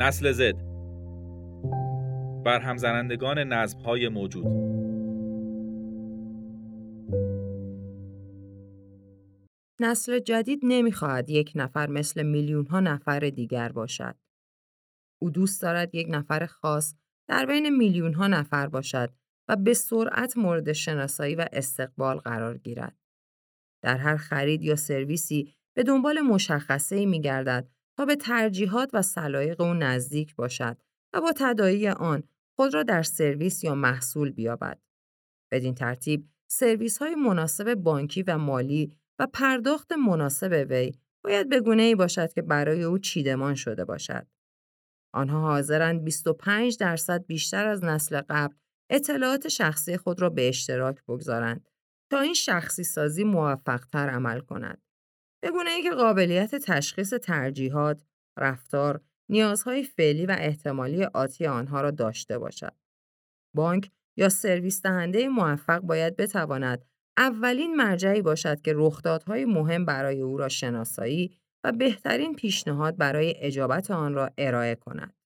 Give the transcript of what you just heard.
نسل زد برهم زنندگان نظم های موجود نسل جدید نمی‌خواهد یک نفر مثل میلیون ها نفر دیگر باشد. او دوست دارد یک نفر خاص در بین میلیون ها نفر باشد و به سرعت مورد شناسایی و استقبال قرار گیرد. در هر خرید یا سرویسی به دنبال مشخصه می گردد تا به ترجیحات و سلایق او نزدیک باشد و با تدایی آن خود را در سرویس یا محصول بیابد. بدین ترتیب سرویس های مناسب بانکی و مالی و پرداخت مناسب وی باید به گونه ای باشد که برای او چیدمان شده باشد. آنها حاضرند 25 درصد بیشتر از نسل قبل اطلاعات شخصی خود را به اشتراک بگذارند تا این شخصی سازی موفقتر عمل کند. به گونه که قابلیت تشخیص ترجیحات، رفتار، نیازهای فعلی و احتمالی آتی آنها را داشته باشد. بانک یا سرویس دهنده موفق باید بتواند اولین مرجعی باشد که رخدادهای مهم برای او را شناسایی و بهترین پیشنهاد برای اجابت آن را ارائه کند.